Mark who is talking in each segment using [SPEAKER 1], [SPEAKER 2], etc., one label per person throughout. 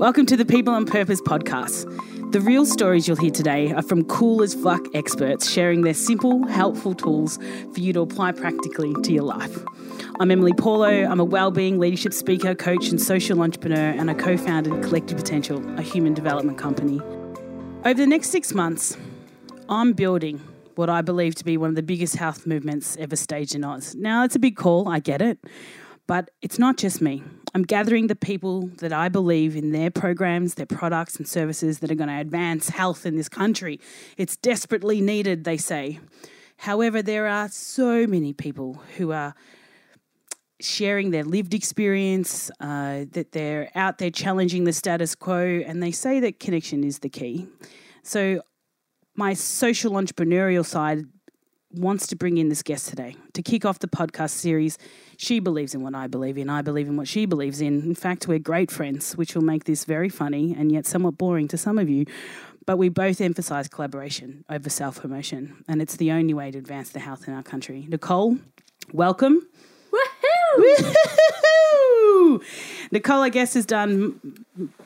[SPEAKER 1] Welcome to the People on Purpose podcast. The real stories you'll hear today are from cool as fuck experts sharing their simple, helpful tools for you to apply practically to your life. I'm Emeli Paulo. I'm a well-being leadership speaker, coach, and social entrepreneur, and I co-founded Collective Potential, a human development company. Over the next six months, I'm building what I believe to be one of the biggest health movements ever staged in Oz. Now, it's a big call, I get it, but it's not just me. I'm gathering the people that I believe in their programs, their products, and services that are going to advance health in this country. It's desperately needed, they say. However, there are so many people who are sharing their lived experience, uh, that they're out there challenging the status quo, and they say that connection is the key. So, my social entrepreneurial side wants to bring in this guest today to kick off the podcast series. She believes in what I believe in. I believe in what she believes in. In fact, we're great friends, which will make this very funny and yet somewhat boring to some of you. But we both emphasize collaboration over self promotion, and it's the only way to advance the health in our country. Nicole, welcome.
[SPEAKER 2] Woohoo!
[SPEAKER 1] Nicole, I guess, has done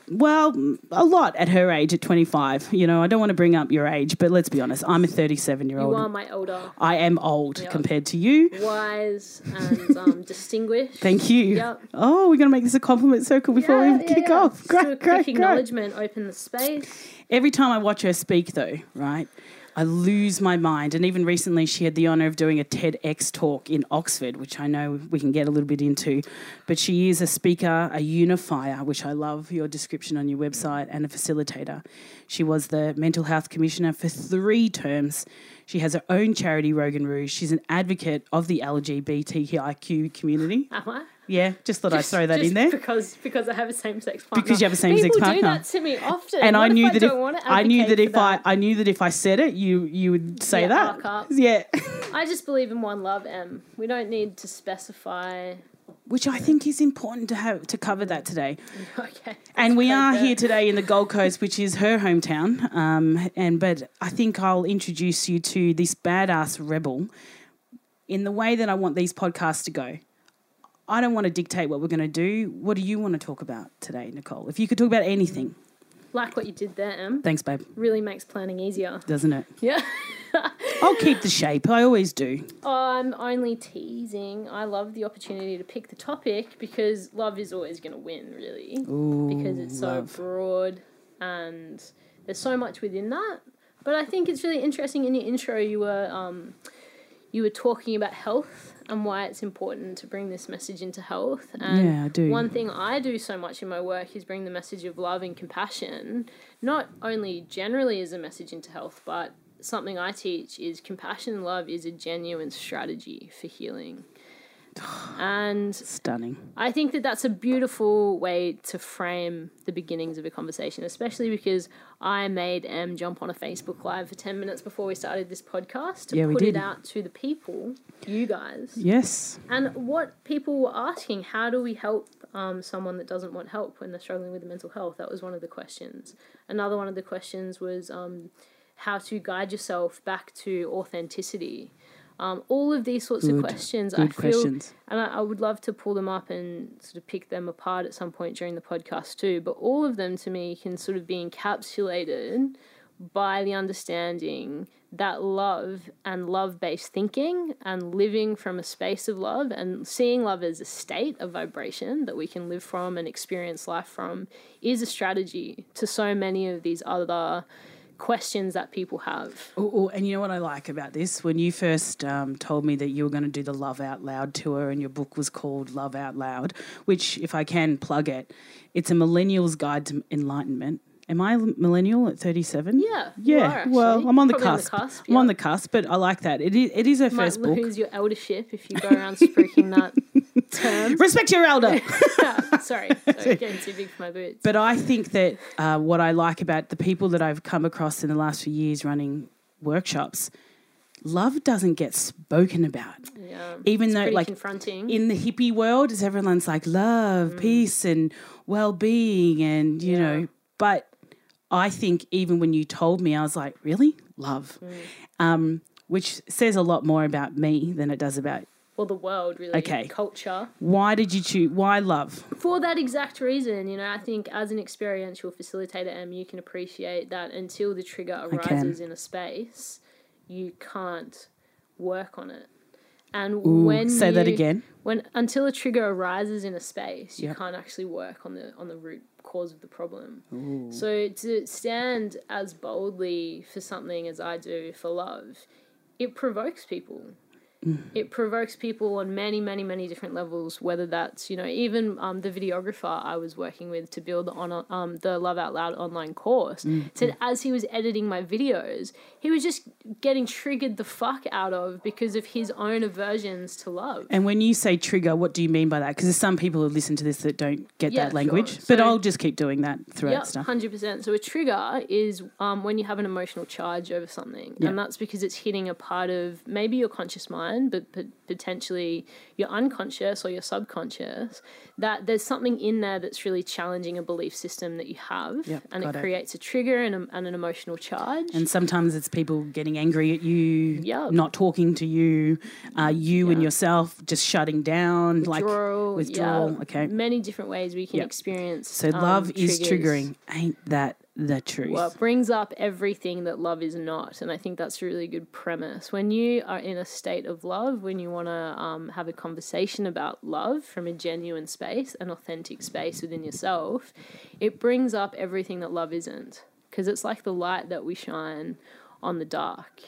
[SPEAKER 1] well a lot at her age at 25. You know, I don't want to bring up your age, but let's be honest. I'm a 37 year old.
[SPEAKER 2] You are my older,
[SPEAKER 1] I am old
[SPEAKER 2] Yep.
[SPEAKER 1] compared to you.
[SPEAKER 2] wise, and um, distinguished.
[SPEAKER 1] Thank you.
[SPEAKER 2] Yep.
[SPEAKER 1] Oh, we're going to make this a compliment circle before
[SPEAKER 2] Yeah,
[SPEAKER 1] we
[SPEAKER 2] yeah,
[SPEAKER 1] kick
[SPEAKER 2] yeah.
[SPEAKER 1] off.
[SPEAKER 2] Just do
[SPEAKER 1] Great,
[SPEAKER 2] quick
[SPEAKER 1] great, great.
[SPEAKER 2] acknowledgement. Open the space.
[SPEAKER 1] Every time I watch her speak, though, right, I lose my mind. And even recently, she had the honour of doing a TEDx talk in Oxford, which I know we can get a little bit into. But she is a speaker, a unifier, which I love your description on your website, and a facilitator. She was the Mental Health Commissioner for three terms. She has her own charity, Rogue and Rouge. She's an advocate of the LGBTIQ community.
[SPEAKER 2] I? Uh-huh.
[SPEAKER 1] Yeah, just thought I'd throw that
[SPEAKER 2] Just
[SPEAKER 1] in there.
[SPEAKER 2] because because I have a same sex partner.
[SPEAKER 1] Because you have a same-sex partner.
[SPEAKER 2] People do that to me often.
[SPEAKER 1] and
[SPEAKER 2] What
[SPEAKER 1] I
[SPEAKER 2] if
[SPEAKER 1] knew
[SPEAKER 2] I
[SPEAKER 1] that
[SPEAKER 2] don't
[SPEAKER 1] if I knew that if
[SPEAKER 2] for
[SPEAKER 1] I I knew that if I said it, you you would say
[SPEAKER 2] Yeah,
[SPEAKER 1] that.
[SPEAKER 2] arc up.
[SPEAKER 1] Yeah,
[SPEAKER 2] I just believe in one love, M. We don't need to specify.
[SPEAKER 1] which I think is important to have to cover that today.
[SPEAKER 2] Okay.
[SPEAKER 1] And we are here today in the Gold Coast, which is her hometown. Um, and but I think I'll introduce you to this badass rebel in the way that I want these podcasts to go. I don't want to dictate what we're going to do. What do you want to talk about today, Nicole? If you could talk about anything,
[SPEAKER 2] like what you did there, M.
[SPEAKER 1] thanks, babe.
[SPEAKER 2] Really makes planning easier.
[SPEAKER 1] Doesn't it?
[SPEAKER 2] Yeah.
[SPEAKER 1] I'll keep the shape. I always do.
[SPEAKER 2] I'm only teasing. I love the opportunity to pick the topic because love is always going to win, really.
[SPEAKER 1] Ooh,
[SPEAKER 2] because it's so
[SPEAKER 1] love.
[SPEAKER 2] broad and there's so much within that. But I think it's really interesting. In your intro, you were um, you were talking about health and why it's important to bring this message into health. And
[SPEAKER 1] Yeah, I do.
[SPEAKER 2] One thing I do so much in my work is bring the message of love and compassion, not only generally as a message into health, but something I teach is compassion and love is a genuine strategy for healing. And
[SPEAKER 1] Stunning.
[SPEAKER 2] I think that that's a beautiful way to frame the beginnings of a conversation, especially because I made M jump on a Facebook Live for 10 minutes before we started this podcast to
[SPEAKER 1] Yeah,
[SPEAKER 2] put it out to the people, you guys.
[SPEAKER 1] Yes.
[SPEAKER 2] And what people were asking, how do we help um, someone that doesn't want help when they're struggling with mental health? That was one of the questions. Another one of the questions was um, how to guide yourself back to authenticity. Um, all of these sorts
[SPEAKER 1] Good,
[SPEAKER 2] of questions, I feel,
[SPEAKER 1] questions.
[SPEAKER 2] and I, I would love to pull them up and sort of pick them apart at some point during the podcast too. But all of them to me can sort of be encapsulated by the understanding that love and love based thinking and living from a space of love and seeing love as a state of vibration that we can live from and experience life from is a strategy to so many of these other questions that people have.
[SPEAKER 1] Oh, oh, and you know what I like about this? When you first um, told me that you were going to do the Love Out Loud tour and your book was called Love Out Loud, which, if I can plug it, it's a millennial's guide to enlightenment. Am I a millennial at 37?
[SPEAKER 2] Yeah,
[SPEAKER 1] Yeah. well, I'm on the cusp.
[SPEAKER 2] cusp,
[SPEAKER 1] I'm on the cusp, but I like that. It is, it is her
[SPEAKER 2] might
[SPEAKER 1] first book.
[SPEAKER 2] lose your eldership if you go around speaking that term.
[SPEAKER 1] Respect your elder.
[SPEAKER 2] Sorry, sorry, getting too big for my boots.
[SPEAKER 1] But I think that uh, what I like about the people that I've come across in the last few years running workshops, love doesn't get spoken about.
[SPEAKER 2] yeah,
[SPEAKER 1] Even
[SPEAKER 2] it's
[SPEAKER 1] though, like,
[SPEAKER 2] confronting.
[SPEAKER 1] in the hippie world, is everyone's like love,
[SPEAKER 2] Mm.
[SPEAKER 1] peace, and well being, and you
[SPEAKER 2] Yeah.
[SPEAKER 1] know. But I think even when you told me, I was like, really, love,
[SPEAKER 2] Mm.
[SPEAKER 1] um, which says a lot more about me than it does about
[SPEAKER 2] well, the world really,
[SPEAKER 1] Okay.
[SPEAKER 2] culture.
[SPEAKER 1] Why did you choose? Why love?
[SPEAKER 2] For that exact reason, you know, I think as an experiential facilitator, Em, you can appreciate that until the trigger arises in a space, you can't work on it. And
[SPEAKER 1] Ooh,
[SPEAKER 2] when
[SPEAKER 1] say that again.
[SPEAKER 2] when until a trigger arises in a space, you
[SPEAKER 1] Yep.
[SPEAKER 2] can't actually work on the on the root cause of the problem. So to stand as boldly for something as I do for love, it provokes people. It provokes people on many, many, many different levels. Whether that's you know even um, the videographer I was working with to build on um, the Love Out Loud online course said as he was editing my videos, he was just getting triggered the fuck out of because of his own aversions to love.
[SPEAKER 1] And when you say trigger, what do you mean by that? Because there's some people who listen to this that don't get
[SPEAKER 2] Yeah,
[SPEAKER 1] that language.
[SPEAKER 2] sure.
[SPEAKER 1] But I'll just keep doing that throughout
[SPEAKER 2] Yeah,
[SPEAKER 1] stuff.
[SPEAKER 2] hundred percent. So a trigger is um, when you have an emotional charge over something,
[SPEAKER 1] Yeah.
[SPEAKER 2] and that's because it's hitting a part of maybe your conscious mind, but, but potentially your unconscious or your subconscious. That there's something in there that's really challenging a belief system that you have,
[SPEAKER 1] Yep,
[SPEAKER 2] and it
[SPEAKER 1] it.
[SPEAKER 2] creates a trigger and, a, and an emotional charge.
[SPEAKER 1] And sometimes it's people getting angry at you,
[SPEAKER 2] Yeah.
[SPEAKER 1] not talking to you, uh, you and yourself just shutting down,
[SPEAKER 2] withdrawal,
[SPEAKER 1] like withdrawal. Okay.
[SPEAKER 2] many different ways we can
[SPEAKER 1] Yep.
[SPEAKER 2] experience.
[SPEAKER 1] So
[SPEAKER 2] um,
[SPEAKER 1] love is triggering. Ain't that the truth?
[SPEAKER 2] Well, it brings up everything that love is not. And I think that's a really good premise. When you are in a state of love, when you want to um, have a conversation about love from a genuine space, an authentic space within yourself, it brings up everything that love isn't. Because it's like the light that we shine on the dark.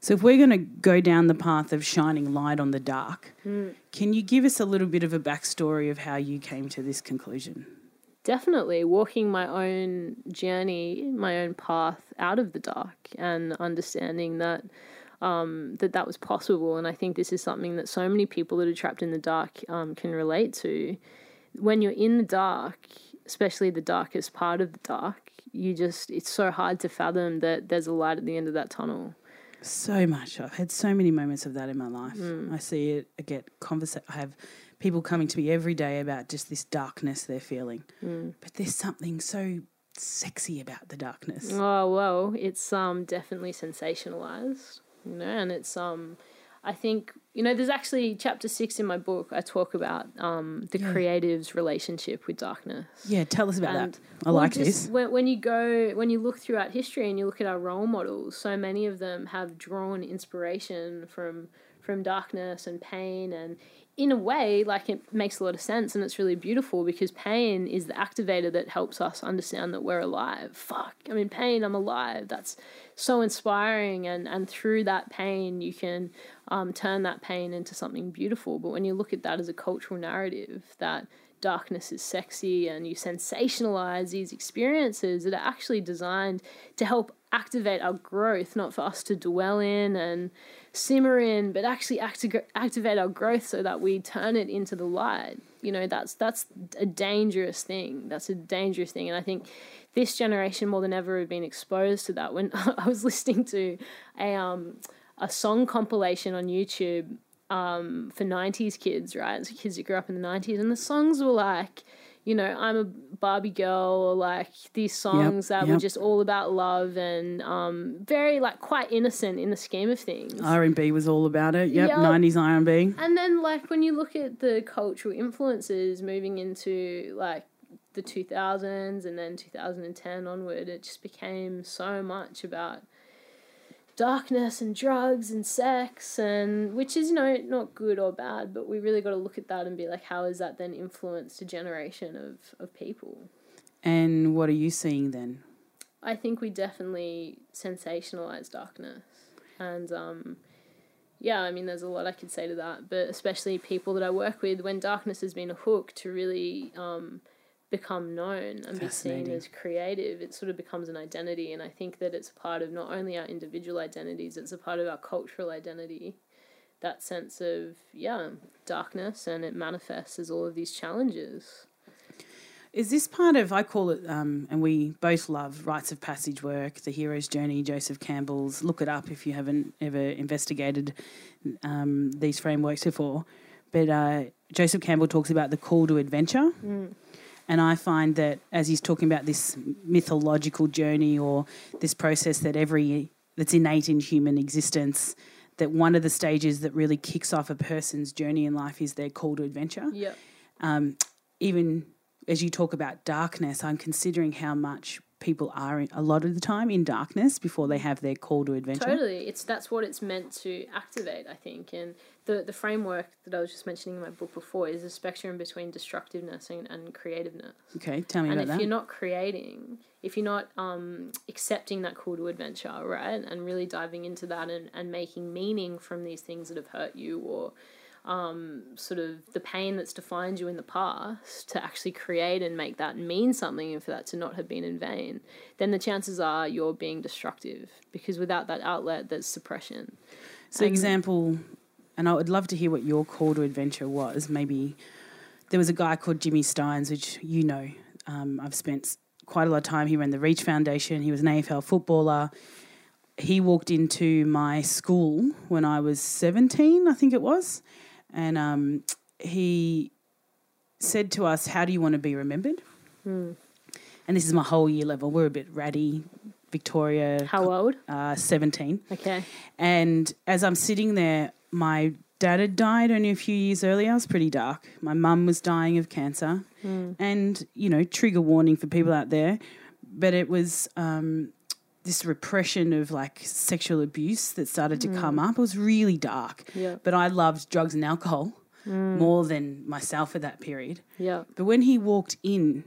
[SPEAKER 1] So, if we're going to go down the path of shining light on the dark,
[SPEAKER 2] Hmm.
[SPEAKER 1] can you give us a little bit of a backstory of how you came to this conclusion?
[SPEAKER 2] Definitely walking my own journey, my own path out of the dark, and understanding that um, that that was possible. And I think this is something that so many people that are trapped in the dark um, can relate to. When you're in the dark, especially the darkest part of the dark, you just it's so hard to fathom that there's a light at the end of that tunnel.
[SPEAKER 1] So much. I've had so many moments of that in my life.
[SPEAKER 2] Hmm.
[SPEAKER 1] I see it. I get conversa- I have people coming to me every day about just this darkness they're feeling.
[SPEAKER 2] Hmm.
[SPEAKER 1] But there's something so sexy about the darkness.
[SPEAKER 2] Oh well, it's um definitely sensationalized, you know, and it's um I think you know there's actually chapter six in my book I talk about um the
[SPEAKER 1] Yeah.
[SPEAKER 2] creative's relationship with darkness.
[SPEAKER 1] Yeah, tell us about
[SPEAKER 2] And,
[SPEAKER 1] that. I
[SPEAKER 2] well,
[SPEAKER 1] like this.
[SPEAKER 2] When, when you go, when you look throughout history and you look at our role models, so many of them have drawn inspiration from from darkness and pain, and in a way, like it makes a lot of sense and it's really beautiful because pain is the activator that helps us understand that we're alive. Fuck, I mean, pain, I'm alive. That's so inspiring, and and through that pain, you can um, turn that pain into something beautiful. But when you look at that as a cultural narrative, that darkness is sexy and you sensationalize these experiences that are actually designed to help activate our growth, not for us to dwell in and simmer in, but actually acti- activate our growth so that we turn it into the light. You know, that's that's a dangerous thing. That's a dangerous thing, and I think this generation more than ever have been exposed to that. When I was listening to a um a song compilation on YouTube um, for 90s kids, right? So kids that grew up in the 90s. And the songs were like, you know, I'm a Barbie girl, or like these songs that were just all about love and um, very, like, quite innocent in the scheme of things.
[SPEAKER 1] R and B was all about it. Yep,
[SPEAKER 2] Yep.
[SPEAKER 1] nineties R and B.
[SPEAKER 2] And then, like, when you look at the cultural influences moving into, like, the 2000s and then 2010 onward, it just became so much about darkness and drugs and sex and which is you know not good or bad but we really got to look at that and be like how has that then influenced a generation of of people
[SPEAKER 1] And what are you seeing then?
[SPEAKER 2] i think we definitely sensationalize darkness and um yeah i mean there's a lot i could say to that but especially people that i work with when darkness has been a hook to really um become known and be seen as creative it sort of becomes an identity and i think that it's a part of not only our individual identities it's a part of our cultural identity that sense of yeah darkness and it manifests as all of these challenges
[SPEAKER 1] Is this part of I call it, um, and we both love rites of passage work, the hero's journey, Joseph Campbell's. Look it up if you haven't ever investigated um, these frameworks before. But uh, Joseph Campbell talks about the call to adventure, and I find that as he's talking about this mythological journey or this process that every that's innate in human existence, that one of the stages that really kicks off a person's journey in life is their call to adventure.
[SPEAKER 2] Yep.
[SPEAKER 1] Um, even as you talk about darkness, I'm considering how much people are in, a lot of the time in darkness before they have their call to adventure.
[SPEAKER 2] Totally, it's that's what it's meant to activate, I think. And the the framework that I was just mentioning in my book before is a spectrum between destructiveness and, and creativeness.
[SPEAKER 1] Okay, tell me
[SPEAKER 2] and
[SPEAKER 1] about that.
[SPEAKER 2] And if you're not creating, if you're not um, accepting that call to adventure, right, and really diving into that and, and making meaning from these things that have hurt you or um, sort of the pain that's defined you in the past to actually create and make that mean something and for that to not have been in vain, then the chances are you're being destructive because without that outlet, there's suppression.
[SPEAKER 1] So, example, and I would love to hear what your call to adventure was. Maybe there was a guy called Jimmy Stynes, which you know. Um, I've spent quite a lot of time. He ran the Reach Foundation. He was an AFL footballer. He walked into my school when I was 17, I think it was. And um, he said to us, How do you want to be remembered? And this is my whole year level. We're a bit ratty. Victoria,
[SPEAKER 2] How old?
[SPEAKER 1] uh, 17.
[SPEAKER 2] Okay.
[SPEAKER 1] And as I'm sitting there, my dad had died only a few years earlier. It was pretty dark. My mum was dying of cancer. Hmm. And, you know, trigger warning for people out there. But it was um, this repression of like sexual abuse that started to come hmm. up. It was really dark.
[SPEAKER 2] Yeah.
[SPEAKER 1] But I loved drugs and alcohol hmm. more than myself at that period.
[SPEAKER 2] Yeah.
[SPEAKER 1] But when he walked in,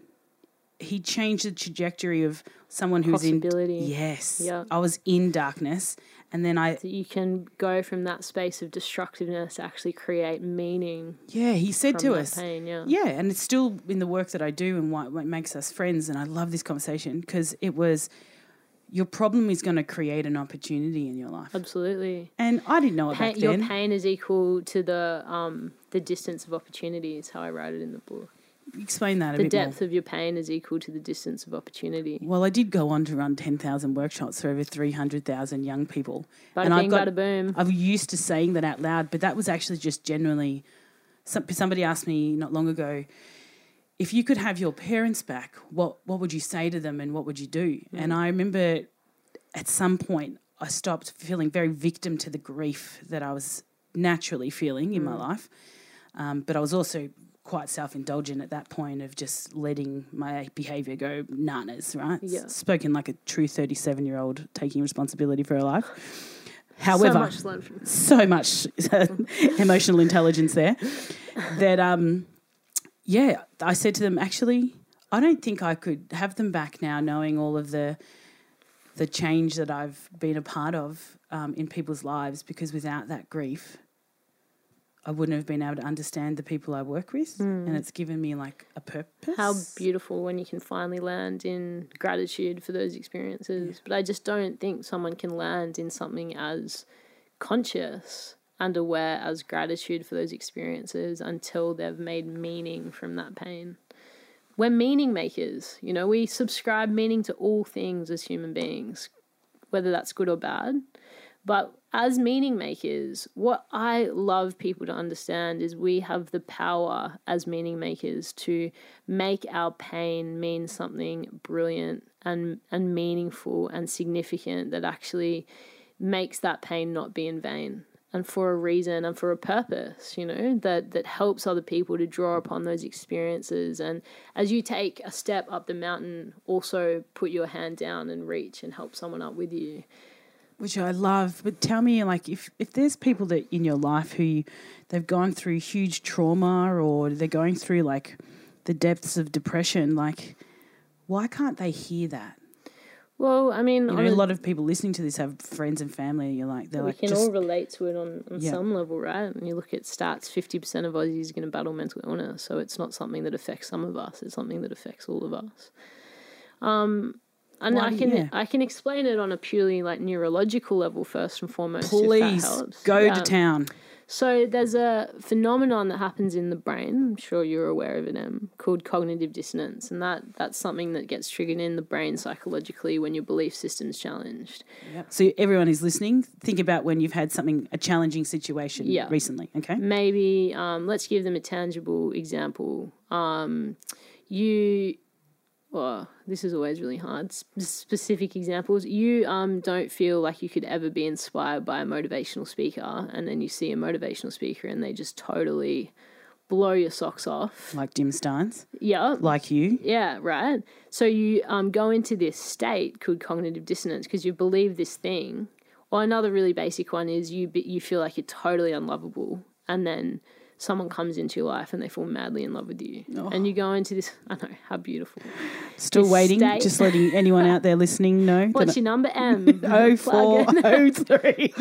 [SPEAKER 1] he changed the trajectory of someone who's in. Yes.
[SPEAKER 2] Yeah.
[SPEAKER 1] I was in darkness. And then I,
[SPEAKER 2] that you can go from that space of destructiveness to actually create meaning
[SPEAKER 1] yeah, he said to us,
[SPEAKER 2] pain. Yeah.
[SPEAKER 1] yeah, and it's still in the work that I do and what, what makes us friends. And I love this conversation because it was your problem is going to create an opportunity in your life.
[SPEAKER 2] Absolutely.
[SPEAKER 1] And I didn't know it
[SPEAKER 2] Pain,
[SPEAKER 1] back
[SPEAKER 2] your pain is equal to the um the distance of opportunity is how I write it in the book.
[SPEAKER 1] Explain that a
[SPEAKER 2] The depth
[SPEAKER 1] more.
[SPEAKER 2] of your pain is equal to the distance of opportunity.
[SPEAKER 1] Well, I did go on to run 10,000 workshops for over 300,000 young people.
[SPEAKER 2] Bada
[SPEAKER 1] and I've got-
[SPEAKER 2] bada boom.
[SPEAKER 1] I'm used to saying that out loud, but that was actually just generally Some, somebody asked me not long ago, if you could have your parents back, what what would you say to them, and what would you do? And I remember, at some point, I stopped feeling very victim to the grief that I was naturally feeling in my life, um, but I was also quite self indulgent at that point of just letting my behaviour go nanas, right?
[SPEAKER 2] Yeah.
[SPEAKER 1] Spoken like a true 37 year old taking responsibility for her life. However,
[SPEAKER 2] so much
[SPEAKER 1] so much emotional intelligence there that um yeah i said to them actually i don't think i could have them back now knowing all of the the change that i've been a part of um, in people's lives because without that grief i wouldn't have been able to understand the people i work with and hmm. it's given me like a purpose
[SPEAKER 2] How beautiful when you can finally land in gratitude for those experiences. But I just don't think someone can land in something as conscious and aware as gratitude for those experiences until they've made meaning from that pain. We're meaning makers, you know, we subscribe meaning to all things as human beings, whether that's good or bad. But as meaning makers, what I love people to understand is we have the power as meaning makers to make our pain mean something brilliant and, and meaningful and significant that actually makes that pain not be in vain and for a reason and for a purpose, you know, that, that helps other people to draw upon those experiences. And as you take a step up the mountain, also put your hand down and reach and help someone up with you.
[SPEAKER 1] Which I love. But tell me, like, if if there's people that in your life who they've gone through huge trauma or they're going through like the depths of depression, like, why can't they hear that?
[SPEAKER 2] Well, I mean,
[SPEAKER 1] You know, a lot of people listening to this have friends and family. You're like, they're
[SPEAKER 2] we
[SPEAKER 1] like,
[SPEAKER 2] can
[SPEAKER 1] just
[SPEAKER 2] all relate to it on, on
[SPEAKER 1] Yeah.
[SPEAKER 2] some level, right? And you look at stats, 50% of Aussies are going to battle mental illness. So it's not something that affects some of us, it's something that affects all of us. Um, and
[SPEAKER 1] Why
[SPEAKER 2] I can
[SPEAKER 1] yeah.
[SPEAKER 2] I can explain it on a purely like neurological level first and foremost.
[SPEAKER 1] please go
[SPEAKER 2] Yeah.
[SPEAKER 1] to town.
[SPEAKER 2] So there's a phenomenon that happens in the brain. I'm sure you're aware of it, Em, called cognitive dissonance, and that that's something that gets triggered in the brain psychologically when your belief system's challenged.
[SPEAKER 1] So everyone who's listening, think about when you've had something a challenging situation
[SPEAKER 2] Yeah.
[SPEAKER 1] recently. Okay,
[SPEAKER 2] Maybe um, let's give them a tangible example. Um, you oh, this is always really hard. Sp- specific examples. You um, don't feel like you could ever be inspired by a motivational speaker, and then you see a motivational speaker and they just totally blow your socks off.
[SPEAKER 1] Like Jim Stynes,
[SPEAKER 2] Yeah.
[SPEAKER 1] like you.
[SPEAKER 2] Yeah, right. So you um, go into this state called cognitive dissonance because you believe this thing. Or another really basic one is you be- you feel like you're totally unlovable, and then someone comes into your life and they fall madly in love with you, and you go into this. I know how beautiful.
[SPEAKER 1] Still
[SPEAKER 2] This
[SPEAKER 1] waiting,
[SPEAKER 2] state-
[SPEAKER 1] just letting anyone out there listening know.
[SPEAKER 2] What's your number? M.
[SPEAKER 1] Oh four
[SPEAKER 2] Plug in.
[SPEAKER 1] oh three.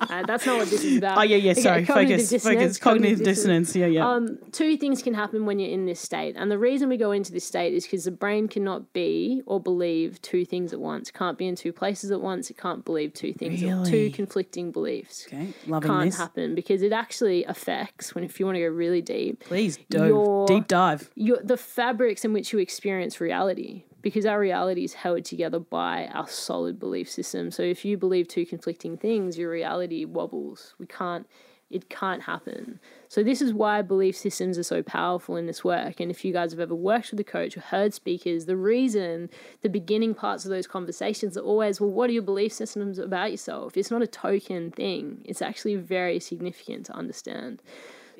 [SPEAKER 2] Uh, that's not what this is about.
[SPEAKER 1] Oh yeah, yeah.
[SPEAKER 2] Okay,
[SPEAKER 1] Sorry,
[SPEAKER 2] cognitive
[SPEAKER 1] focus,
[SPEAKER 2] dissonance,
[SPEAKER 1] focus. Cognitive dissonance. Yeah, yeah.
[SPEAKER 2] Um, two things can happen when you're in this state, and the reason we go into this state is because the brain cannot be or believe two things at once. It can't be in two places at once. It can't believe two things, at two conflicting beliefs.
[SPEAKER 1] okay, loving
[SPEAKER 2] Can't
[SPEAKER 1] this.
[SPEAKER 2] happen because it actually affects when if you want to go really deep,
[SPEAKER 1] Please, do.
[SPEAKER 2] Your-
[SPEAKER 1] deep dive.
[SPEAKER 2] your the fabrics in which you experience reality because our reality is held together by our solid belief system. So if you believe two conflicting things your reality wobbles. We can't it can't happen. So this is why belief systems are so powerful in this work. And if you guys have ever worked with a coach or heard speakers the reason the beginning parts of those conversations are always well what are your belief systems about yourself? It's not a token thing. It's actually very significant to understand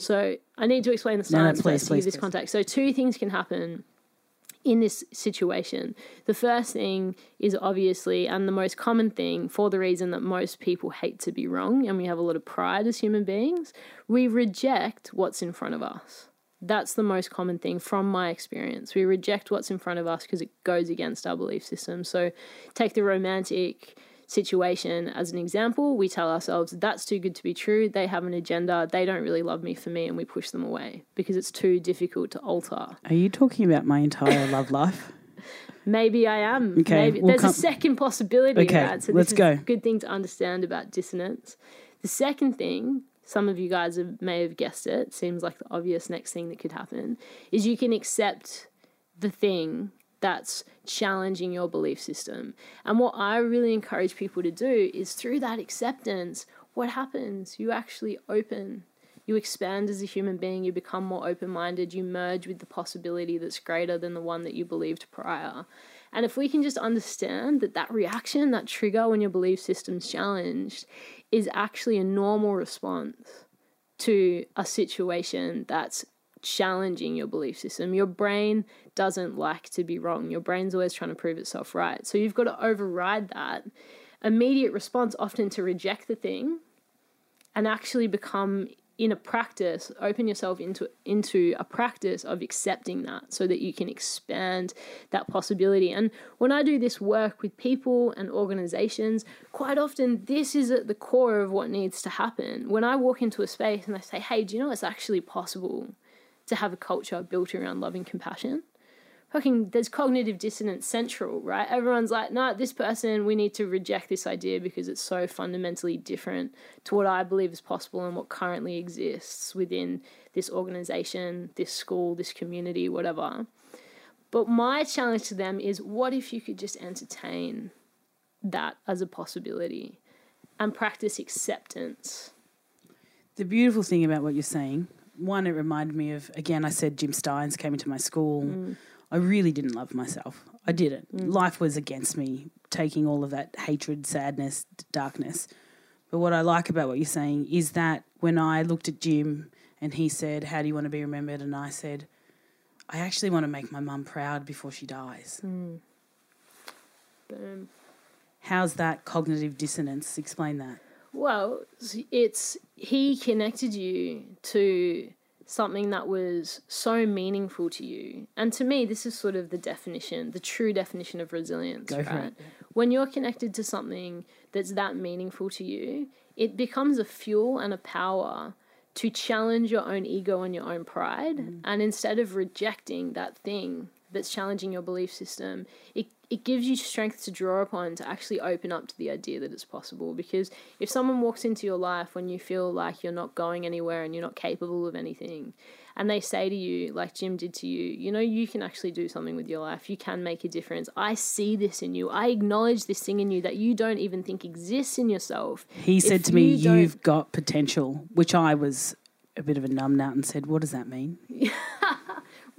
[SPEAKER 2] so I need to explain the
[SPEAKER 1] No, no,
[SPEAKER 2] science
[SPEAKER 1] please,
[SPEAKER 2] first to
[SPEAKER 1] please,
[SPEAKER 2] give this
[SPEAKER 1] please.
[SPEAKER 2] context. So two things can happen in this situation. The first thing is obviously, and the most common thing for the reason that most people hate to be wrong, and we have a lot of pride as human beings, we reject what's in front of us. That's the most common thing from my experience. We reject what's in front of us because it goes against our belief system. So, take the romantic situation as an example. We tell ourselves that's too good to be true. They have an agenda. They don't really love me for me, and we push them away because it's too difficult to alter.
[SPEAKER 1] Are you talking about my entire love life?
[SPEAKER 2] Maybe I am.
[SPEAKER 1] Okay,
[SPEAKER 2] Maybe
[SPEAKER 1] we'll
[SPEAKER 2] there's
[SPEAKER 1] come-
[SPEAKER 2] a second possibility.
[SPEAKER 1] Okay,
[SPEAKER 2] right? So
[SPEAKER 1] let's go.
[SPEAKER 2] Good thing to understand about dissonance. The second thing, some of you guys have, may have guessed it. Seems like the obvious next thing that could happen is you can accept the thing that's challenging your belief system. And what I really encourage people to do is through that acceptance, what happens? You actually open. You expand as a human being, you become more open minded, you merge with the possibility that's greater than the one that you believed prior. And if we can just understand that that reaction, that trigger when your belief system's challenged, is actually a normal response to a situation that's challenging your belief system. Your brain doesn't like to be wrong. Your brain's always trying to prove itself right. So you've got to override that immediate response, often to reject the thing and actually become in a practice open yourself into into a practice of accepting that so that you can expand that possibility and when i do this work with people and organizations quite often this is at the core of what needs to happen when i walk into a space and they say hey do you know it's actually possible to have a culture built around loving compassion fucking there's cognitive dissonance central, right? Everyone's like, no, this person, we need to reject this idea because it's so fundamentally different to what I believe is possible and what currently exists within this organization, this school, this community, whatever. But my challenge to them is what if you could just entertain that as a possibility and practice acceptance?
[SPEAKER 1] The beautiful thing about what you're saying, one, it reminded me of again. I said Jim Stynes came into my school.
[SPEAKER 2] Mm.
[SPEAKER 1] I really didn't love myself. I didn't. Life was against me, taking all of that hatred, sadness, d- darkness. But what I like about what you're saying is that when I looked at Jim and he said, "How do you want to be remembered?" and I said, "I actually want to make my mum proud before she dies."
[SPEAKER 2] Boom.
[SPEAKER 1] How's that cognitive dissonance? Explain that.
[SPEAKER 2] Well, it's he connected you to something that was so meaningful to you. And to me, this is sort of the definition, the true definition of resilience,
[SPEAKER 1] Go for
[SPEAKER 2] right?
[SPEAKER 1] it.
[SPEAKER 2] When you're connected to something that's that meaningful to you, it becomes a fuel and a power to challenge your own ego and your own pride.
[SPEAKER 1] Mm.
[SPEAKER 2] And instead of rejecting that thing that's challenging your belief system, it, it gives you strength to draw upon to actually open up to the idea that it's possible. Because if someone walks into your life when you feel like you're not going anywhere and you're not capable of anything, and they say to you, like Jim did to you, you know, you can actually do something with your life. You can make a difference. I see this in you. I acknowledge this thing in you that you don't even think exists in yourself.
[SPEAKER 1] He said to me,
[SPEAKER 2] you
[SPEAKER 1] "You've got potential," which I was a bit of a numb nut and said, "What does that mean?"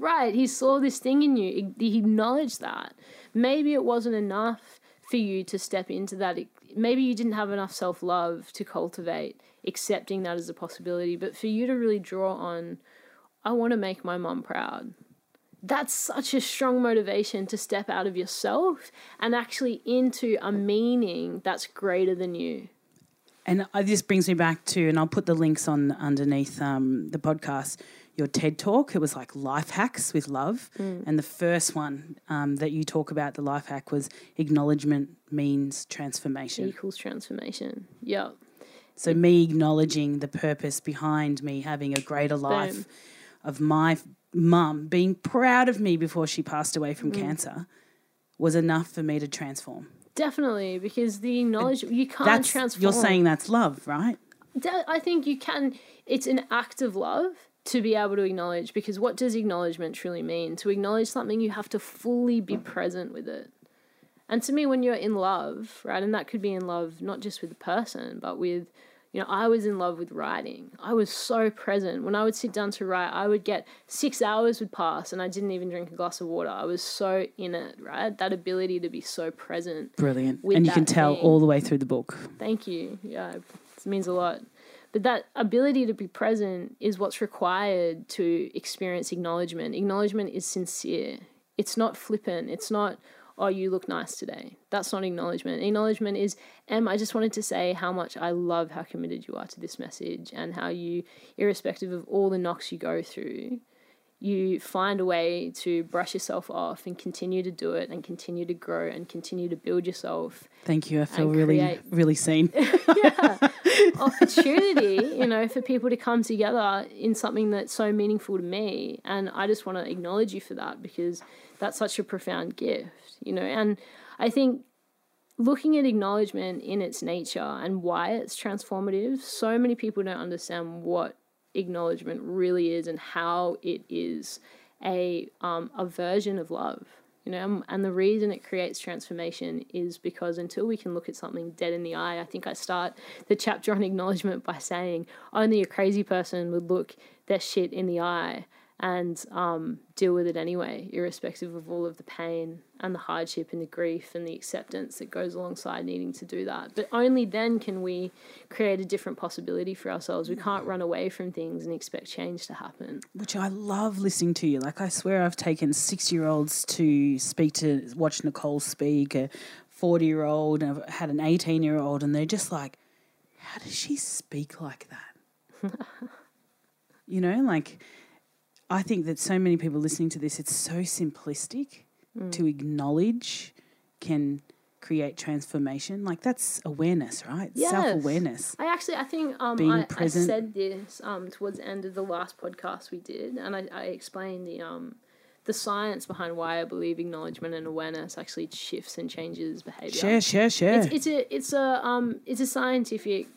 [SPEAKER 2] Right. He saw this thing in you. He acknowledged that. Maybe it wasn't enough for you to step into that. Maybe you didn't have enough self love to cultivate accepting that as a possibility. But for you to really draw on, I want to make my mum proud. That's such a strong motivation to step out of yourself and actually into a meaning that's greater than you.
[SPEAKER 1] And this brings me back to, and I'll put the links on underneath um, the podcast your TED talk. It was like life hacks with love. Mm. And the first one um, that you talk about, the life hack, was acknowledgement means transformation.
[SPEAKER 2] Equals transformation. Yeah.
[SPEAKER 1] So, me acknowledging the purpose behind me having a greater life Boom. of my mum being proud of me before she passed away from mm. cancer was enough for me to transform.
[SPEAKER 2] Definitely, because the knowledge you can't that's, transform.
[SPEAKER 1] You're saying that's love, right?
[SPEAKER 2] I think you can. It's an act of love to be able to acknowledge because what does acknowledgement truly mean? To acknowledge something, you have to fully be present with it. And to me, when you're in love, right, and that could be in love not just with the person, but with, you know, I was in love with writing. I was so present. When I would sit down to write, I would get six hours would pass and I didn't even drink a glass of water. I was so in it, right? That ability to be so present.
[SPEAKER 1] Brilliant. And you can tell thing. all the way through the book.
[SPEAKER 2] Thank you. Yeah, it means a lot. But that ability to be present is what's required to experience acknowledgement. Acknowledgement is sincere. It's not flippant. It's not, oh, you look nice today. That's not acknowledgement. Acknowledgement is, Em, I just wanted to say how much I love how committed you are to this message and how you, irrespective of all the knocks you go through, you find a way to brush yourself off and continue to do it and continue to grow and continue to build yourself.
[SPEAKER 1] Thank you. I feel really, create... really seen.
[SPEAKER 2] yeah. Opportunity, you know, for people to come together in something that's so meaningful to me. And I just want to acknowledge you for that because that's such a profound gift, you know. And I think looking at acknowledgement in its nature and why it's transformative, so many people don't understand what acknowledgement really is and how it is a um, a version of love you know and the reason it creates transformation is because until we can look at something dead in the eye i think i start the chapter on acknowledgement by saying only a crazy person would look their shit in the eye and um, deal with it anyway, irrespective of all of the pain and the hardship and the grief and the acceptance that goes alongside needing to do that. But only then can we create a different possibility for ourselves. We can't run away from things and expect change to happen.
[SPEAKER 1] Which I love listening to you. Like, I swear I've taken six year olds to speak to, watch Nicole speak, a 40 year old, and I've had an 18 year old, and they're just like, how does she speak like that? you know, like, I think that so many people listening to this, it's so simplistic mm. to acknowledge can create transformation. Like that's awareness, right? Yes. Self awareness.
[SPEAKER 2] I actually, I think um, Being I, present. I said this um, towards the end of the last podcast we did, and I, I explained the um, the science behind why I believe acknowledgement and awareness actually shifts and changes behavior.
[SPEAKER 1] Share, share, share.
[SPEAKER 2] It's, it's a it's a um it's a scientific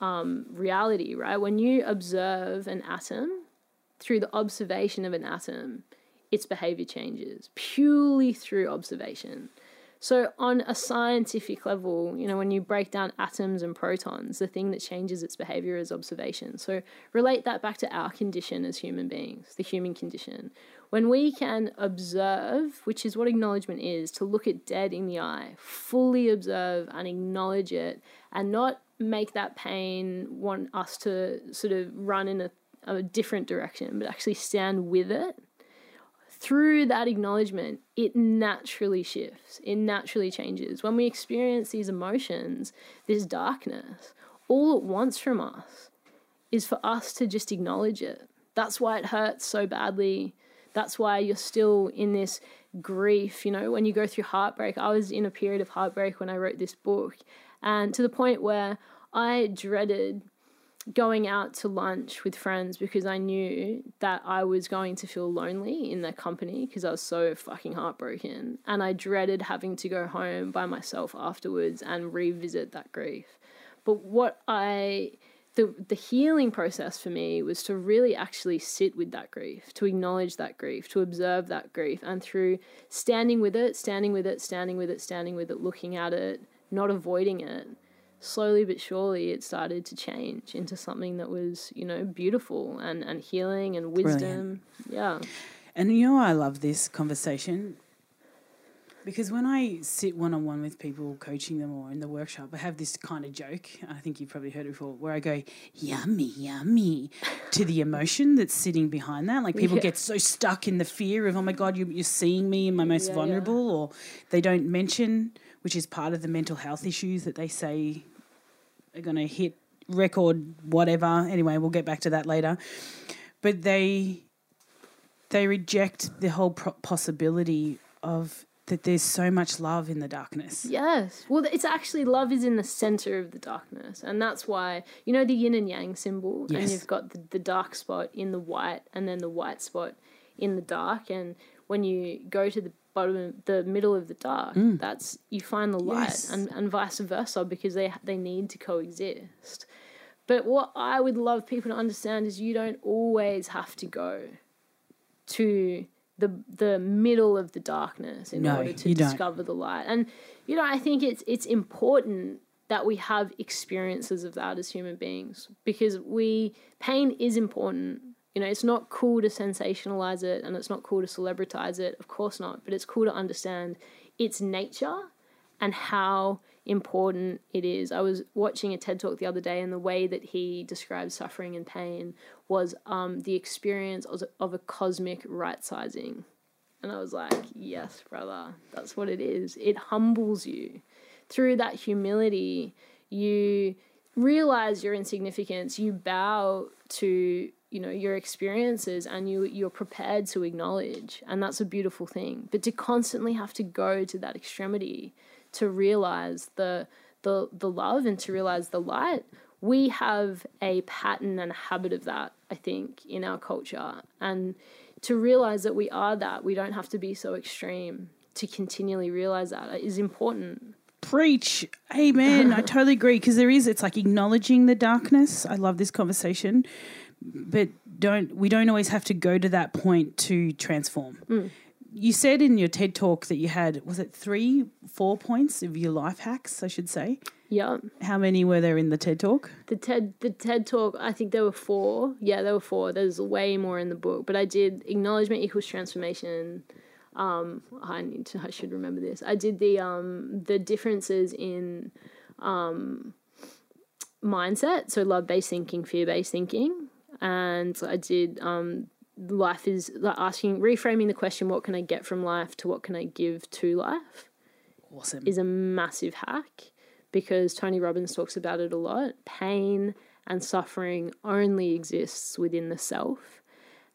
[SPEAKER 2] um reality, right? When you observe an atom through the observation of an atom, its behavior changes purely through observation. So, on a scientific level, you know, when you break down atoms and protons, the thing that changes its behavior is observation. So, relate that back to our condition as human beings, the human condition. When we can observe, which is what acknowledgement is, to look it dead in the eye, fully observe and acknowledge it, and not make that pain want us to sort of run in a a different direction, but actually stand with it, through that acknowledgement, it naturally shifts, it naturally changes. When we experience these emotions, this darkness, all it wants from us is for us to just acknowledge it. That's why it hurts so badly. That's why you're still in this grief. You know, when you go through heartbreak, I was in a period of heartbreak when I wrote this book, and to the point where I dreaded going out to lunch with friends because I knew that I was going to feel lonely in their company because I was so fucking heartbroken. And I dreaded having to go home by myself afterwards and revisit that grief. But what I the the healing process for me was to really actually sit with that grief, to acknowledge that grief, to observe that grief, and through standing with it, standing with it, standing with it, standing with it, looking at it, not avoiding it, slowly but surely it started to change into something that was, you know, beautiful and, and healing and wisdom. Yeah.
[SPEAKER 1] And you know, I love this conversation because when I sit one on one with people, coaching them or in the workshop, I have this kind of joke. I think you've probably heard it before, where I go, yummy, yummy, to the emotion that's sitting behind that. Like people
[SPEAKER 2] Yeah.
[SPEAKER 1] get so stuck in the fear of, oh my God, you, you're seeing me in my most
[SPEAKER 2] Yeah, yeah.
[SPEAKER 1] vulnerable, or they don't mention, which is part of the mental health issues that they say are going to hit record whatever. Anyway, we'll get back to that later. But they they reject the whole pro- possibility of that there's so much love in the darkness.
[SPEAKER 2] Yes. Well, it's actually love is in the center of the darkness. And that's why, you know, the yin and yang symbol, and you've got the, the dark spot in the white and then the white spot in the dark. And when you go to the bottom, the middle of the dark, mm. that's you find the light
[SPEAKER 1] Yes.
[SPEAKER 2] and, and vice versa because they, they need to coexist. But what I would love people to understand is you don't always have to go to the the middle of the darkness in
[SPEAKER 1] No,
[SPEAKER 2] order to
[SPEAKER 1] you don't.
[SPEAKER 2] discover the light. And you know, I think it's it's important that we have experiences of that as human beings because we pain is important. You know, it's not cool to sensationalize it and it's not cool to celebritize it, of course not, but it's cool to understand its nature and how important it is. I was watching a TED talk the other day, and the way that he described suffering and pain was um, the experience of, of a cosmic right sizing. And I was like, yes, brother, that's what it is. It humbles you. Through that humility, you realize your insignificance, you bow to you know your experiences and you you're prepared to acknowledge and that's a beautiful thing but to constantly have to go to that extremity to realize the the the love and to realize the light we have a pattern and a habit of that i think in our culture and to realize that we are that we don't have to be so extreme to continually realize that is important
[SPEAKER 1] Preach. Amen. I totally agree because there is it's like acknowledging the darkness. I love this conversation. But don't we don't always have to go to that point to transform. You said in your TED talk that you had was it 3 4 points of your life hacks, I should say.
[SPEAKER 2] yeah
[SPEAKER 1] How many were there in the TED talk?
[SPEAKER 2] the TED the TED talk, I think there were four. Yeah, there were four. There's way more in the book, but I did acknowledgement equals transformation. Um, I need to. I should remember this. I did the um the differences in um mindset. So love based thinking, fear based thinking, and I did um life is like asking reframing the question what can I get from life to what can I give to life
[SPEAKER 1] Awesome.
[SPEAKER 2] is a massive hack because Tony Robbins talks about it a lot. Pain and suffering only exists within the self.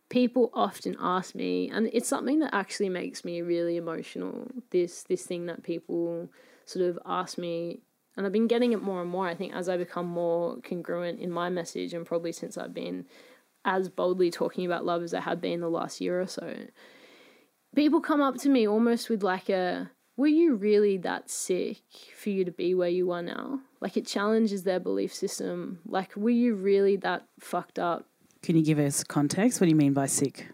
[SPEAKER 2] People often ask me, and it's something that actually makes me really emotional. This this thing that people sort of ask me, and I've been getting it more and more. I think as I become more congruent in my message, and probably since I've been as boldly talking about love as I have been the last year or so, people come up to me almost with like a were you really that sick for you to be where you are now like it challenges their belief system like were you really that fucked up
[SPEAKER 1] Can you give us context? What do you mean by sick?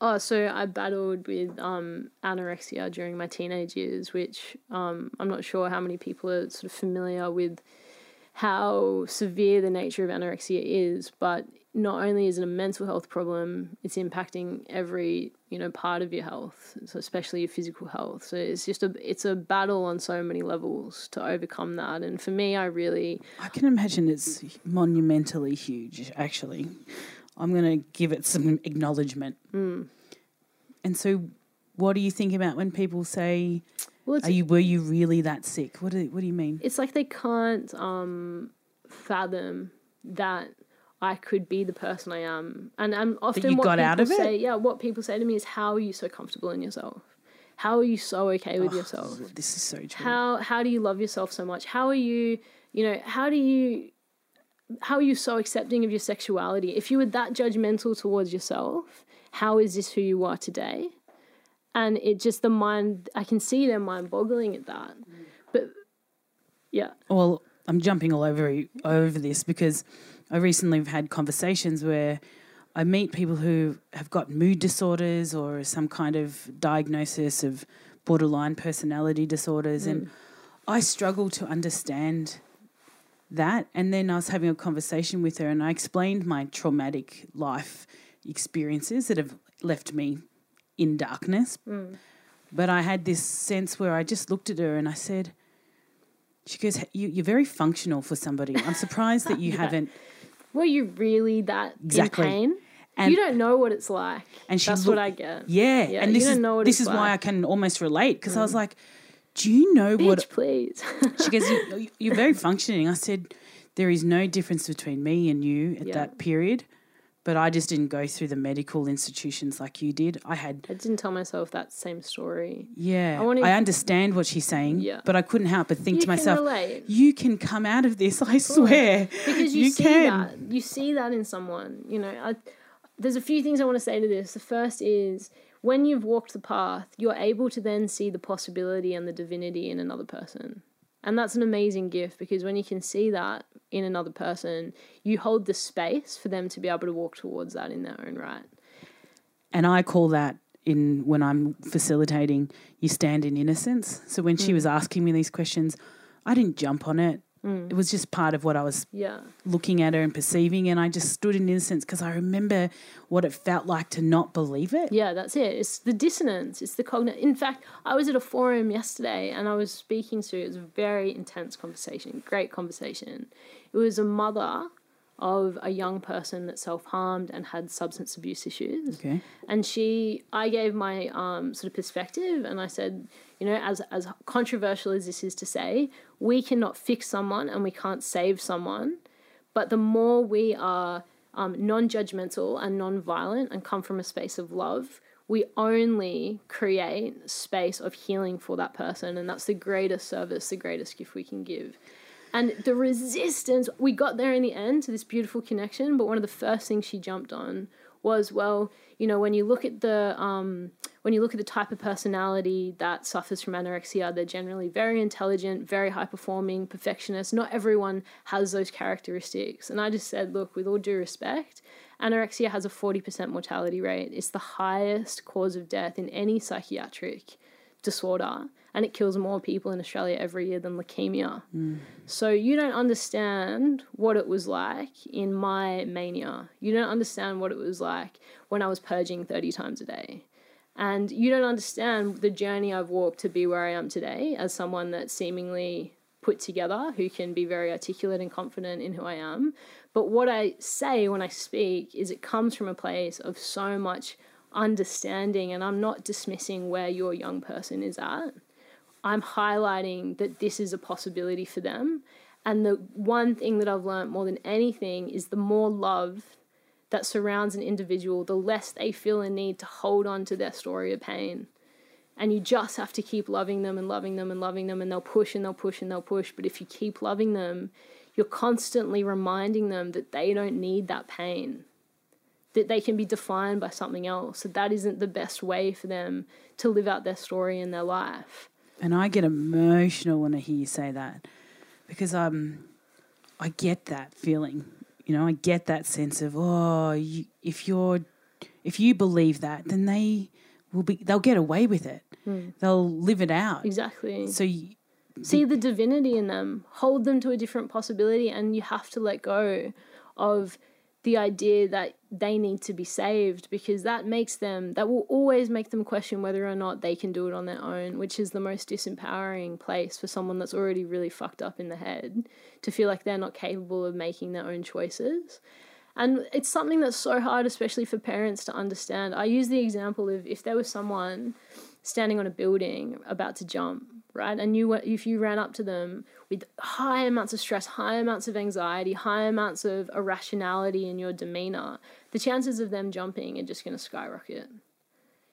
[SPEAKER 2] Oh so i battled with um, anorexia during my teenage years which um, i'm not sure how many people are sort of familiar with how severe the nature of anorexia is but not only is it a mental health problem it's impacting every you know part of your health so especially your physical health so it's just a it's a battle on so many levels to overcome that and for me i really
[SPEAKER 1] I can imagine it's monumentally huge, actually. I'm going to give it some acknowledgement. And so, what do you think about when people say,
[SPEAKER 2] well
[SPEAKER 1] Are you, were you really that sick? What do, what do you mean?
[SPEAKER 2] it's like they can't um fathom that I could be the person I am. And and often what people
[SPEAKER 1] out of it?
[SPEAKER 2] say, yeah, what people say to me is how are you so comfortable in yourself? How are you so okay with yourself?
[SPEAKER 1] This is so true.
[SPEAKER 2] How how do you love yourself so much? How are you, you know, how do you how are you so accepting of your sexuality? If you were that judgmental towards yourself, how is this who you are today? And it just the mind I can see their mind boggling at that. But yeah.
[SPEAKER 1] well, I'm jumping all over over this because I recently have had conversations where I meet people who have got mood disorders or some kind of diagnosis of borderline personality disorders, and mm. I struggle to understand that. And then I was having a conversation with her and I explained my traumatic life experiences that have left me in darkness. Mm. But I had this sense where I just looked at her and I said, she goes, you, You're very functional for somebody. I'm surprised that you haven't.
[SPEAKER 2] Were you really that
[SPEAKER 1] Exactly.
[SPEAKER 2] in pain?
[SPEAKER 1] And-
[SPEAKER 2] you don't know what it's like.
[SPEAKER 1] And she
[SPEAKER 2] That's
[SPEAKER 1] look-
[SPEAKER 2] what I get.
[SPEAKER 1] Yeah.
[SPEAKER 2] Yeah,
[SPEAKER 1] and
[SPEAKER 2] you
[SPEAKER 1] this
[SPEAKER 2] don't
[SPEAKER 1] is,
[SPEAKER 2] know what
[SPEAKER 1] this is why I can almost relate because I was mm. like, Do you know
[SPEAKER 2] Bitch,
[SPEAKER 1] what
[SPEAKER 2] please.
[SPEAKER 1] She goes, you, You're very functioning. I said, There is no difference between me and you at
[SPEAKER 2] Yeah.
[SPEAKER 1] that period. But I just didn't go through the medical institutions like you did. I had,
[SPEAKER 2] I didn't tell myself that same story.
[SPEAKER 1] yeah,
[SPEAKER 2] I
[SPEAKER 1] I,
[SPEAKER 2] wanna-
[SPEAKER 1] understand what she's saying,
[SPEAKER 2] Yeah.
[SPEAKER 1] but I couldn't help but think
[SPEAKER 2] You
[SPEAKER 1] to myself,
[SPEAKER 2] relate.
[SPEAKER 1] you can come out of this, I swear.
[SPEAKER 2] because you, see
[SPEAKER 1] can.
[SPEAKER 2] that you see that in someone you know I, there's a few things i want to say to this the first is when you've walked the path you're able to then see the possibility and the divinity in another person and that's an amazing gift because when you can see that in another person you hold the space for them to be able to walk towards that in their own right
[SPEAKER 1] And I call that in when I'm facilitating, you stand in innocence. So when
[SPEAKER 2] Mm.
[SPEAKER 1] she was asking me these questions, I didn't jump on it. Mm. It was just part of what I was
[SPEAKER 2] yeah
[SPEAKER 1] looking at her and perceiving, and I just stood in innocence because I remember what it felt like to not believe it.
[SPEAKER 2] Yeah, that's it. It's the dissonance. It's the cognitive. In fact, I was at a forum yesterday and I was speaking to. It was a very intense conversation. Great conversation. It was a mother of a young person that self harmed and had substance abuse issues.
[SPEAKER 1] Okay.
[SPEAKER 2] And she, I gave my um, sort of perspective, and I said, you know, as as controversial as this is to say, we cannot fix someone and we can't save someone, but the more we are um, non-judgmental and non-violent and come from a space of love, we only create space of healing for that person, and that's the greatest service, the greatest gift we can give. And the resistance, we got there in the end to this beautiful connection, but one of the first things she jumped on was, well, you know, when you look at the um, when you look at the type of personality that suffers from anorexia, they're generally very intelligent, very high performing, perfectionist. Not everyone has those characteristics. And I just said, look, with all due respect, anorexia has a 40% mortality rate. It's the highest cause of death in any psychiatric disorder and it kills more people in Australia every year than leukemia. Mm. So you don't understand what it was like in my mania. You don't understand what it was like when I was purging 30 times a day. And you don't understand the journey I've walked to be where I am today as someone that's seemingly put together, who can be very articulate and confident in who I am. But what I say when I speak is it comes from a place of so much understanding, and I'm not dismissing where your young person is at. I'm highlighting that this is a possibility for them. And the one thing that I've learned more than anything is the more love that surrounds an individual, the less they feel a need to hold on to their story of pain. And you just have to keep loving them and loving them and loving them, and they'll push and they'll push and they'll push. But if you keep loving them, you're constantly reminding them that they don't need that pain, that they can be defined by something else, that that isn't the best way for them to live out their story in their life.
[SPEAKER 1] And I get emotional when I hear you say that because um, I get that feeling. You know, I get that sense of oh, you, if you're if you believe that, then they will be they'll get away with it. They'll live it out.
[SPEAKER 2] Exactly.
[SPEAKER 1] So you,
[SPEAKER 2] see the divinity in them, hold them to a different possibility, and you have to let go of the idea that they need to be saved because that makes them, that will always make them question whether or not they can do it on their own, which is the most disempowering place for someone that's already really fucked up in the head to feel like they're not capable of making their own choices. And it's something that's so hard, especially for parents to understand. I use the example of if there was someone standing on a building about to jump, right? And you were, if you ran up to them with high amounts of stress, high amounts of anxiety, high amounts of irrationality in your demeanor, the chances of them jumping are just going to skyrocket.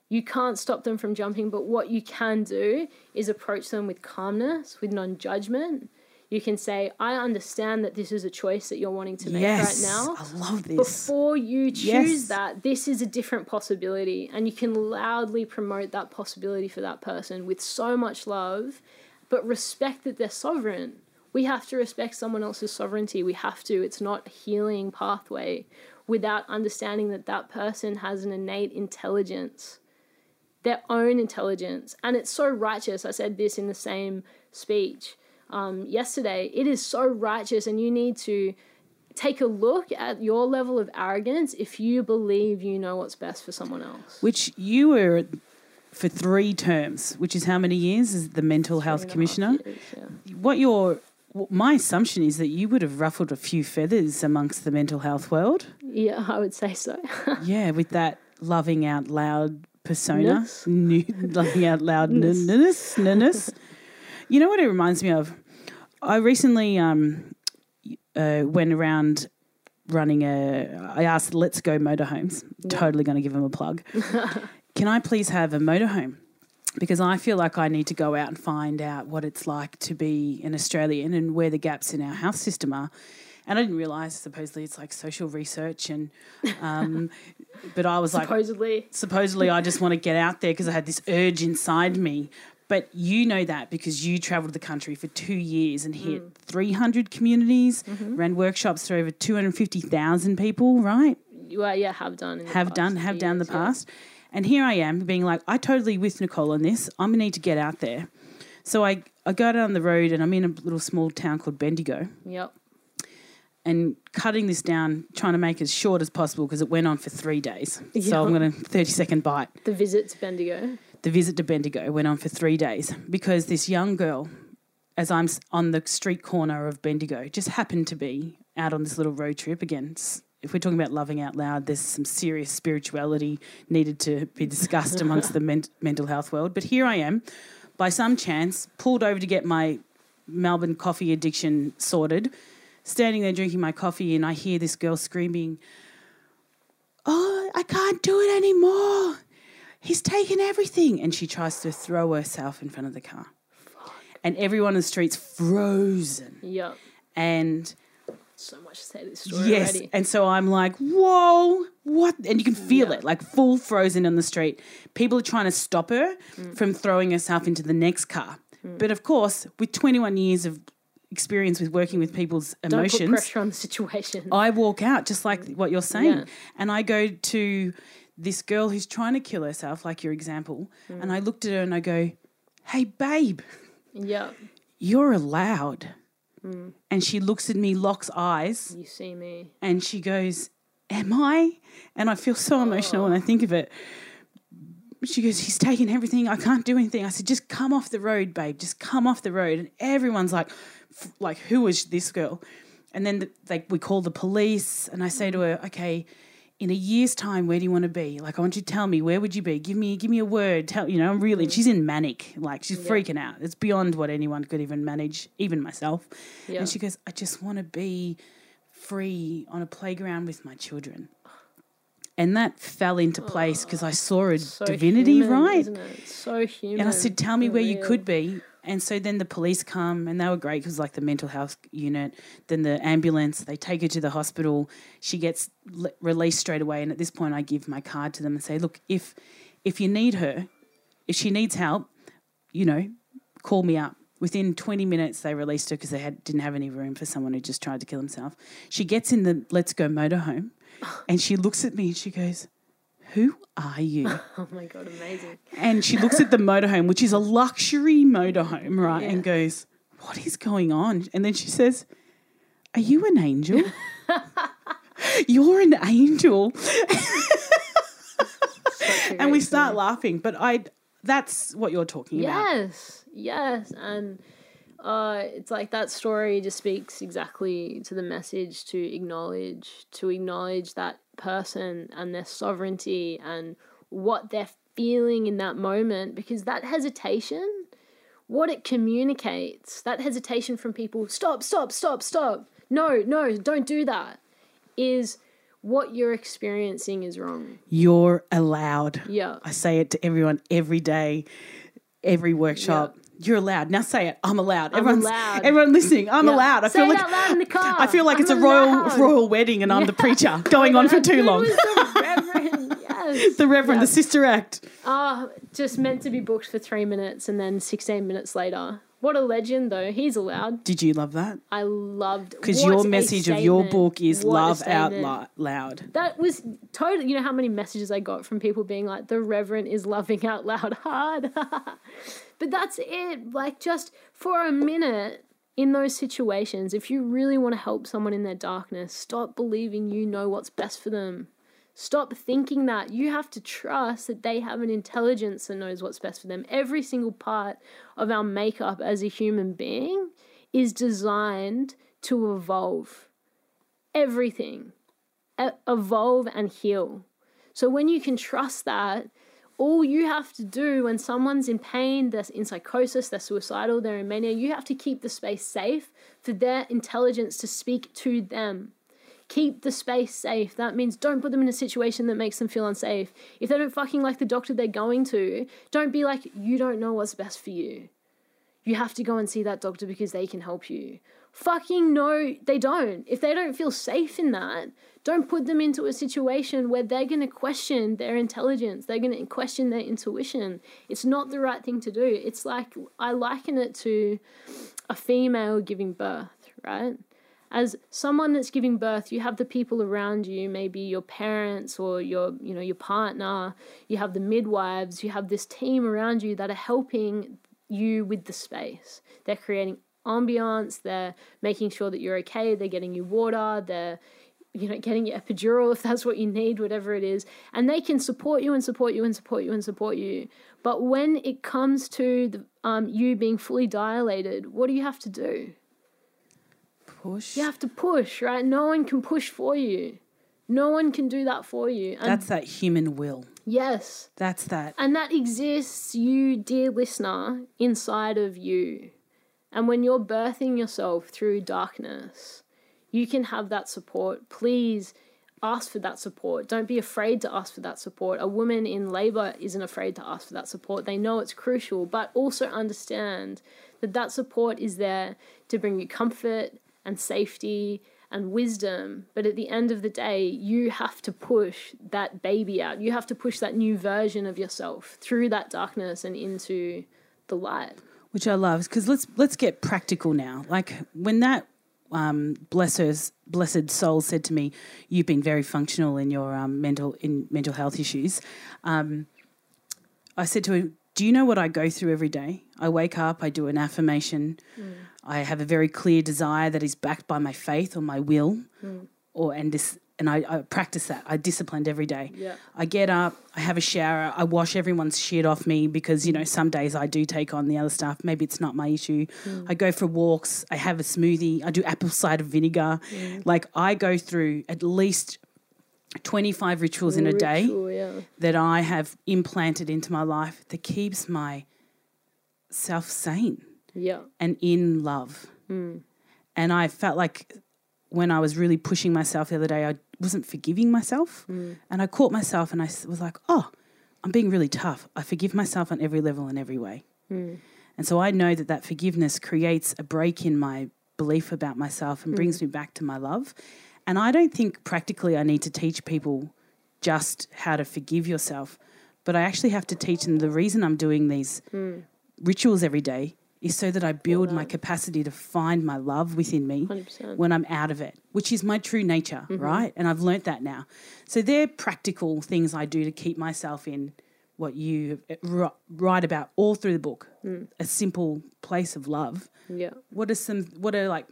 [SPEAKER 2] You can't stop them from jumping, but what you can do is approach them with calmness, with non judgment. You can say, I understand that this is a choice that you're wanting to make
[SPEAKER 1] yes,
[SPEAKER 2] right now
[SPEAKER 1] I love this.
[SPEAKER 2] before you choose
[SPEAKER 1] Yes.
[SPEAKER 2] that, this is a different possibility. And you can loudly promote that possibility for that person with so much love, but respect that they're sovereign. We have to respect someone else's sovereignty. We have to. It's not a healing pathway without understanding that that person has an innate intelligence, their own intelligence. And it's so righteous. I said this in the same speech. um, yesterday. It is so righteous, and you need to take a look at your level of arrogance if you believe you know what's best for someone else.
[SPEAKER 1] Which you were for three terms, which is how many years as the mental health
[SPEAKER 2] Three and a half
[SPEAKER 1] commissioner?
[SPEAKER 2] years, yeah.
[SPEAKER 1] What your my assumption is that you would have ruffled a few feathers amongst the mental health world.
[SPEAKER 2] Yeah, I would say so.
[SPEAKER 1] Yeah, with that loving out loud persona. Nu- loving out loud ness. You know what it reminds me of? I recently um, uh, went around running a. I asked Let's Go Motorhomes. Totally going to give them a plug. Can I please have a motorhome? Because I feel like I need to go out and find out what it's like to be an Australian and where the gaps in our health system are. And I didn't realise supposedly it's like social research and, um, but I was like,
[SPEAKER 2] Supposedly,
[SPEAKER 1] supposedly I just want to get out there because I had this urge inside me. But you know that because you travelled the country for two years and hit 300 communities, ran workshops to over 250,000 people, right?
[SPEAKER 2] you are, yeah, have done.
[SPEAKER 1] Have done, have done the
[SPEAKER 2] past. yeah.
[SPEAKER 1] And here I am being like, I totally with Nicole on this. I'm going to need to get out there. So I, I go down the road and I'm in a little small town called Bendigo
[SPEAKER 2] Yep.
[SPEAKER 1] and cutting this down, trying to make it as short as possible because it went on for three days.
[SPEAKER 2] Yeah.
[SPEAKER 1] So I'm going to 30 second bite.
[SPEAKER 2] The visit to Bendigo.
[SPEAKER 1] the visit to Bendigo went on for three days because this young girl, as I'm on the street corner of Bendigo, just happened to be out on this little road trip. Again, if we're talking about loving out loud, there's some serious spirituality needed to be discussed amongst the men- mental health world. But here I am, by some chance, pulled over to get my Melbourne coffee addiction sorted, standing there drinking my coffee, and I hear this girl screaming, Oh, I can't do it anymore he's taken everything. And she tries to throw herself in front of the car. And everyone in the street's frozen.
[SPEAKER 2] Yep.
[SPEAKER 1] And
[SPEAKER 2] So much to say this story
[SPEAKER 1] yes,
[SPEAKER 2] already.
[SPEAKER 1] and so I'm like, whoa, what? And you can feel
[SPEAKER 2] Yeah.
[SPEAKER 1] it, like full frozen on the street. People are trying to stop her
[SPEAKER 2] Mm.
[SPEAKER 1] from throwing herself into the next car. Mm. But of course, with 21 years of experience with working with people's
[SPEAKER 2] Don't put
[SPEAKER 1] emotions,
[SPEAKER 2] pressure on the situation.
[SPEAKER 1] I walk out just like mm. what you're saying.
[SPEAKER 2] Yeah.
[SPEAKER 1] And I go to this girl who's trying to kill herself, like your example. And mm. I looked at her and I go, Hey, babe,
[SPEAKER 2] yep.
[SPEAKER 1] you're allowed. And she looks at me, locks eyes,
[SPEAKER 2] You see me.
[SPEAKER 1] and she goes, Am I? And I feel so emotional when I think of it. She goes, He's taken everything. I can't do anything. I said, Just come off the road, babe. Just come off the road. And everyone's like, like, who is this girl? And then the, like we call the police, and I say to her, Okay, in a year's time, where do you want to be? Like, I want you to tell me, where would you be? Give me, give me a word. Tell you know, I'm really. Mm. She's in manic, like she's freaking out. It's beyond what anyone could even manage, even myself.
[SPEAKER 2] Yeah.
[SPEAKER 1] And she goes, I just want to be free on a playground with my children. And that fell into place because I saw a
[SPEAKER 2] So
[SPEAKER 1] divinity,
[SPEAKER 2] human,
[SPEAKER 1] right?
[SPEAKER 2] Isn't it? It's So human.
[SPEAKER 1] And I said, Tell me
[SPEAKER 2] and
[SPEAKER 1] where you could be. And so then the police come and they were great because, like, the mental health unit, then the ambulance, they take her to the hospital. She gets le- released straight away. And at this point, I give my card to them and say, Look, if, if you need her, if she needs help, you know, call me up. Within 20 minutes, they released her because they had, didn't have any room for someone who just tried to kill himself. She gets in the Let's Go motorhome and she looks at me and she goes, Who are you?
[SPEAKER 2] Oh my god, amazing.
[SPEAKER 1] And she looks at the motorhome, which is a luxury motorhome, right?
[SPEAKER 2] Yeah.
[SPEAKER 1] And goes, What is going on? And then she says, Are you an angel? You're an angel. And we start laughing. But I that's what you're talking about.
[SPEAKER 2] Yes, yes, and uh, it's like that story just speaks exactly to the message to acknowledge, to acknowledge that person and their sovereignty and what they're feeling in that moment, because that hesitation, what it communicates, that hesitation from people, stop, stop, stop, stop, no, no, don't do that, is what you're experiencing is wrong.
[SPEAKER 1] You're allowed.
[SPEAKER 2] Yeah.
[SPEAKER 1] I say it to everyone every day, every workshop. You're allowed. Now say it. I'm allowed. Everyone's
[SPEAKER 2] allowed.
[SPEAKER 1] everyone listening. I'm
[SPEAKER 2] Yeah.
[SPEAKER 1] allowed. I
[SPEAKER 2] Say
[SPEAKER 1] feel like
[SPEAKER 2] out loud in the car.
[SPEAKER 1] I feel like it's a
[SPEAKER 2] I'm
[SPEAKER 1] royal
[SPEAKER 2] allowed.
[SPEAKER 1] royal wedding and I'm the preacher going on for too long.
[SPEAKER 2] The Reverend, yes.
[SPEAKER 1] the Reverend,
[SPEAKER 2] Yeah.
[SPEAKER 1] the Sister Act.
[SPEAKER 2] Ah, just meant to be booked for three minutes and then 16 minutes later. What a legend, though. He's allowed.
[SPEAKER 1] Did you love that?
[SPEAKER 2] I loved
[SPEAKER 1] Because your message of your book is
[SPEAKER 2] What
[SPEAKER 1] love out lo- loud.
[SPEAKER 2] That was totally. You know how many messages I got from people being like, "The Reverend is loving out loud hard," but that's it. Like, just for a minute, in those situations, if you really want to help someone in their darkness, stop believing you know what's best for them. Stop thinking that. You have to trust that they have an intelligence that knows what's best for them. Every single part of our makeup as a human being is designed to evolve. Everything. Evolve and heal. So when you can trust that, all you have to do when someone's in pain, they're in psychosis, they're suicidal, they're in mania, you have to keep the space safe for their intelligence to speak to them. Keep the space safe. That means don't put them in a situation that makes them feel unsafe. If they don't fucking like the doctor they're going to, don't be like, you don't know what's best for you. You have to go and see that doctor because they can help you. Fucking no, they don't. If they don't feel safe in that, don't put them into a situation where they're going to question their intelligence. They're going to question their intuition. It's not the right thing to do. It's like, I liken it to a female giving birth, right? As someone that's giving birth, you have the people around you, maybe your parents or your, you know, your partner, you have the midwives, you have this team around you that are helping you with the space. They're creating ambiance, they're making sure that you're okay, they're getting you water, they're you know, getting your epidural if that's what you need, whatever it is. And they can support you and support you and support you and support you. But when it comes to the, um, you being fully dilated, what do you have to do?
[SPEAKER 1] Push.
[SPEAKER 2] You have to push, right? No one can push for you. No one can do that for you. And
[SPEAKER 1] That's that human will.
[SPEAKER 2] yes.
[SPEAKER 1] That's that.
[SPEAKER 2] And that exists, you, dear listener, inside of you. And when you're birthing yourself through darkness, you can have that support. Please ask for that support. Don't be afraid to ask for that support. A woman in labor isn't afraid to ask for that support. They know it's crucial, but also understand that that support is there to bring you comfort and safety and wisdom. But at the end of the day, you have to push that baby out. You have to push that new version of yourself through that darkness and into the light.
[SPEAKER 1] which I love because let's let's get practical now. Like when that um, blesser's blessed soul said to me, "You've been very functional in your um, mental in mental health issues." Um, I said to him, "Do you know what I go through every day? I wake up, I do an affirmation, I have a very clear desire that is backed by my faith or my will, hmm. or and this." And I, I practice that. I disciplined every day.
[SPEAKER 2] Yeah.
[SPEAKER 1] I get up, I have a shower, I wash everyone's shit off me because, you know, some days I do take on the other stuff. Maybe it's not my issue. Hmm. I go for walks, I have a smoothie, I do apple cider vinegar. Hmm. Like I go through at least 25 rituals in a day
[SPEAKER 2] yeah.
[SPEAKER 1] that I have implanted into my life that keeps my self sane
[SPEAKER 2] Yeah.
[SPEAKER 1] and in love. Hmm. And I felt like when I was really pushing myself the other day, I wasn't forgiving myself. Hmm. And I caught myself and I was like, oh, I'm being really tough. I forgive myself on every level and every way. Hmm. And so I know that that forgiveness creates a break in my belief about myself and brings me back to my love. And I don't think practically I need to teach people just how to forgive yourself, but I actually have to teach them the reason I'm doing these rituals every day is so that I build my capacity to find my love within me
[SPEAKER 2] 100%.
[SPEAKER 1] when I'm out of it, which is my true nature, right? And I've learnt that now. So they're practical things I do to keep myself in what you write about all through the book, a simple place of love.
[SPEAKER 2] Yeah.
[SPEAKER 1] What are some? What are like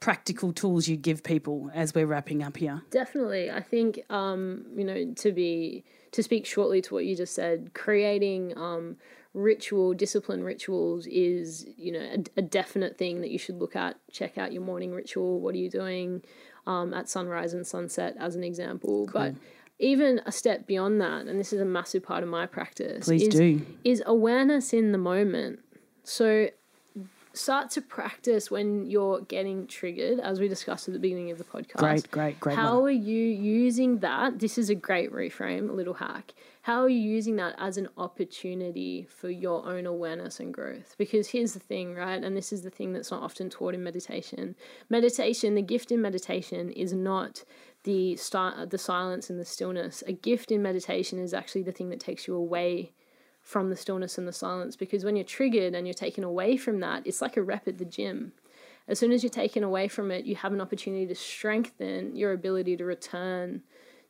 [SPEAKER 1] practical tools you give people as we're wrapping up here?
[SPEAKER 2] Definitely. I think um, you know, to be to speak shortly to what you just said, creating um ritual, discipline rituals is, you know, a, a definite thing that you should look at. Check out your morning ritual. What are you doing um, at sunrise and sunset as an example. But even a step beyond that, and this is a massive part of my practice,
[SPEAKER 1] Please
[SPEAKER 2] is,
[SPEAKER 1] do.
[SPEAKER 2] is awareness in the moment. So start to practice when you're getting triggered, as we discussed at the beginning of the podcast.
[SPEAKER 1] Great, great, great
[SPEAKER 2] How
[SPEAKER 1] one.
[SPEAKER 2] are you using that? This is a great reframe, a little hack. How are you using that as an opportunity for your own awareness and growth? Because here's the thing, right? And this is the thing that's not often taught in meditation. Meditation, the gift in meditation is not the start, the silence and the stillness. A gift in meditation is actually the thing that takes you away from the stillness and the silence because when you're triggered and you're taken away from that, it's like a rep at the gym. As soon as you're taken away from it, you have an opportunity to strengthen your ability to return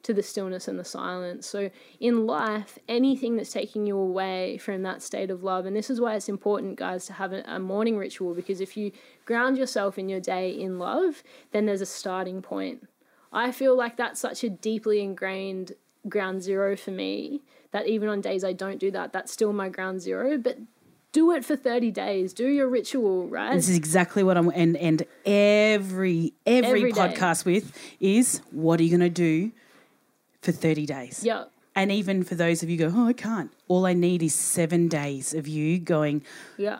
[SPEAKER 2] to the stillness and the silence. So, in life, anything that's taking you away from that state of love, and this is why it's important, guys, to have a, a, morning ritual because if you ground yourself in your day in love, then there's a starting point. I feel like that's such a deeply ingrained ground zero for me that even on days I don't do that, that's still my ground zero. But do it for 30 days do your ritual right
[SPEAKER 1] this is exactly what i'm and and every every, every podcast with is what are you going to do for 30 days.
[SPEAKER 2] Yeah.
[SPEAKER 1] And even for those of you go, oh, I can't. All I need is seven days of you going.
[SPEAKER 2] Yeah.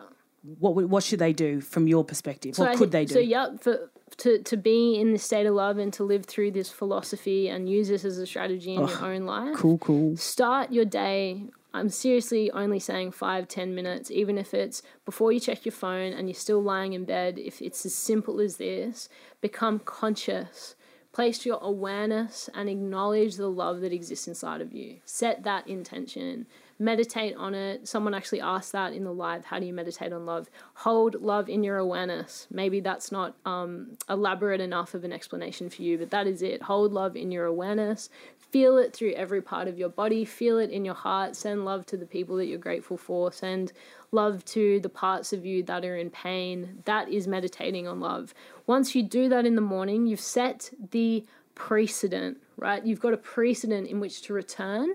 [SPEAKER 1] What what should they do from your perspective? So what could they do?
[SPEAKER 2] So yeah, for to to be in the state of love and to live through this philosophy and use this as a strategy in oh, your own life.
[SPEAKER 1] Cool, cool.
[SPEAKER 2] Start your day. I'm seriously only saying five, ten minutes, even if it's before you check your phone and you're still lying in bed. If it's as simple as this, become conscious Place your awareness and acknowledge the love that exists inside of you. Set that intention. Meditate on it. Someone actually asked that in the live how do you meditate on love? Hold love in your awareness. Maybe that's not um, elaborate enough of an explanation for you, but that is it. Hold love in your awareness. Feel it through every part of your body. Feel it in your heart. Send love to the people that you're grateful for. Send love to the parts of you that are in pain. That is meditating on love. Once you do that in the morning, you've set the precedent, right? You've got a precedent in which to return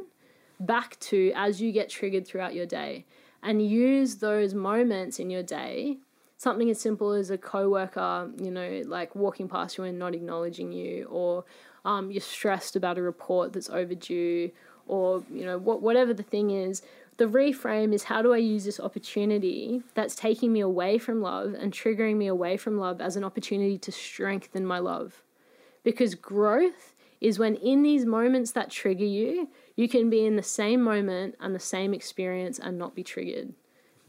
[SPEAKER 2] back to as you get triggered throughout your day and use those moments in your day something as simple as a coworker, you know, like walking past you and not acknowledging you, or um, you're stressed about a report that's overdue, or you know, what whatever the thing is the reframe is how do I use this opportunity that's taking me away from love and triggering me away from love as an opportunity to strengthen my love? Because growth is when in these moments that trigger you, you can be in the same moment and the same experience and not be triggered.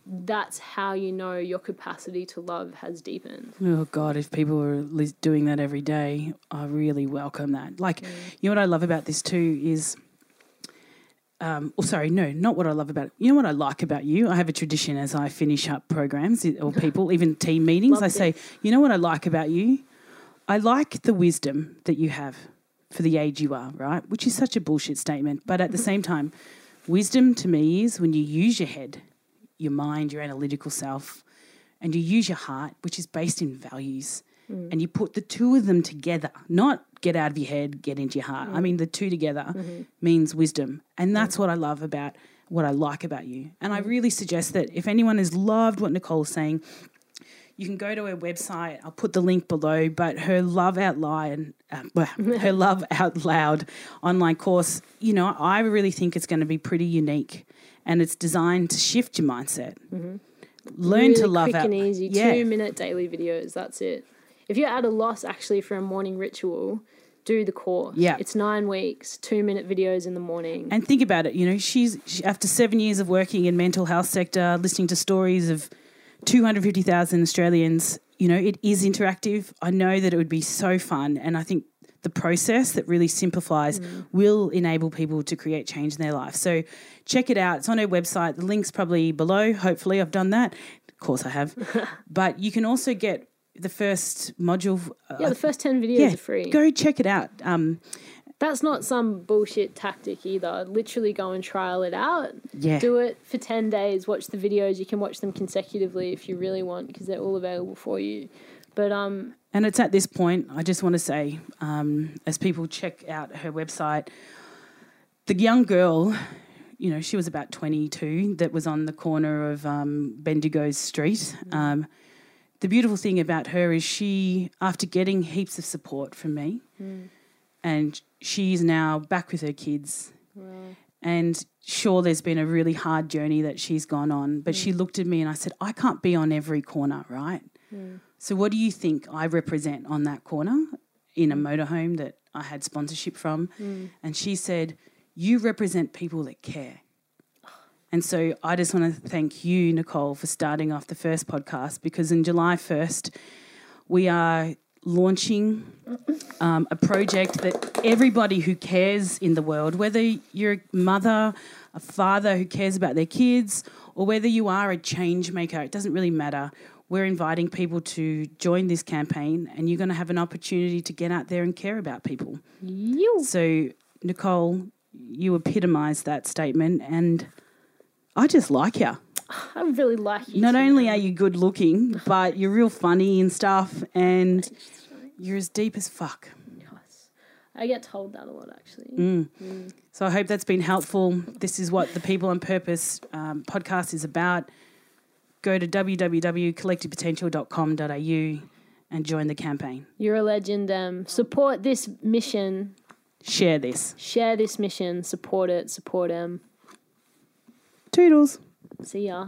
[SPEAKER 2] That's how you know your capacity to love has deepened.
[SPEAKER 1] Oh God, if people were doing that every day, I really welcome that. Like, mm. you know what I love about this too is um, oh, sorry, no, not what I love about it. You know what I like about you? I have a tradition as I finish up programs or people, even team meetings. I say, you know what I like about you? I like the wisdom that you have for the age you are, right? Which is such a bullshit statement. But at the same time, wisdom to me is when you use your head, your mind, your analytical self, and you use your heart, which is based in values, mm. and you put the two of them together, not get out of your head, get into your heart. Mm. I mean, the two together mm-hmm. means wisdom. And that's what I love about what I like about you. And I really suggest that if anyone has loved what Nicole's saying, you can go to her website. I'll put the link below. But her Love Out Loud, uh, her Love Out Loud online course, you know, I really think it's going to be pretty unique, and it's designed to shift your mindset.
[SPEAKER 2] Mm-hmm. Learn really to love quick out. and easy. Yeah. Two minute daily videos. That's it. If you're at a loss actually for a morning ritual, do the course.
[SPEAKER 1] Yeah.
[SPEAKER 2] It's nine weeks, two minute videos in the morning.
[SPEAKER 1] And think about it, you know, she's she, after seven years of working in mental health sector, listening to stories of 250,000 Australians, you know, it is interactive. I know that it would be so fun. And I think the process that really simplifies mm. will enable people to create change in their life. So check it out. It's on her website. The link's probably below. Hopefully, I've done that. Of course, I have. but you can also get the first module.
[SPEAKER 2] Uh, yeah, the first 10 videos yeah, are free.
[SPEAKER 1] Go check it out. Um,
[SPEAKER 2] that's not some bullshit tactic either. Literally go and trial it out.
[SPEAKER 1] Yeah.
[SPEAKER 2] Do it for 10 days. Watch the videos. You can watch them consecutively if you really want because they're all available for you. But um
[SPEAKER 1] and it's at this point I just want to say um, as people check out her website the young girl you know she was about 22 that was on the corner of um, Bendigo Street mm. um, the beautiful thing about her is she, after getting heaps of support from me, mm. and she's now back with her kids. Wow. And sure, there's been a really hard journey that she's gone on, but mm. she looked at me and I said, I can't be on every corner, right? Mm. So, what do you think I represent on that corner in a mm. motorhome that I had sponsorship from? Mm. And she said, You represent people that care. And so I just want to thank you, Nicole, for starting off the first podcast because in July 1st, we are launching um, a project that everybody who cares in the world, whether you're a mother, a father who cares about their kids, or whether you are a change maker, it doesn't really matter. We're inviting people to join this campaign, and you're going to have an opportunity to get out there and care about people.
[SPEAKER 2] You.
[SPEAKER 1] So Nicole, you epitomise that statement, and I just like you.
[SPEAKER 2] I really like you.
[SPEAKER 1] Not
[SPEAKER 2] too.
[SPEAKER 1] only are you good looking, but you're real funny and stuff, and you're as deep as fuck.
[SPEAKER 2] Yes. I get told that a lot actually.
[SPEAKER 1] Mm. So I hope that's been helpful. This is what the People on Purpose um, podcast is about. Go to www.collectivepotential.com.au and join the campaign.
[SPEAKER 2] You're a legend. Um, support this mission.
[SPEAKER 1] Share this.
[SPEAKER 2] Share this mission. Support it. Support them.
[SPEAKER 1] Toodles.
[SPEAKER 2] See ya.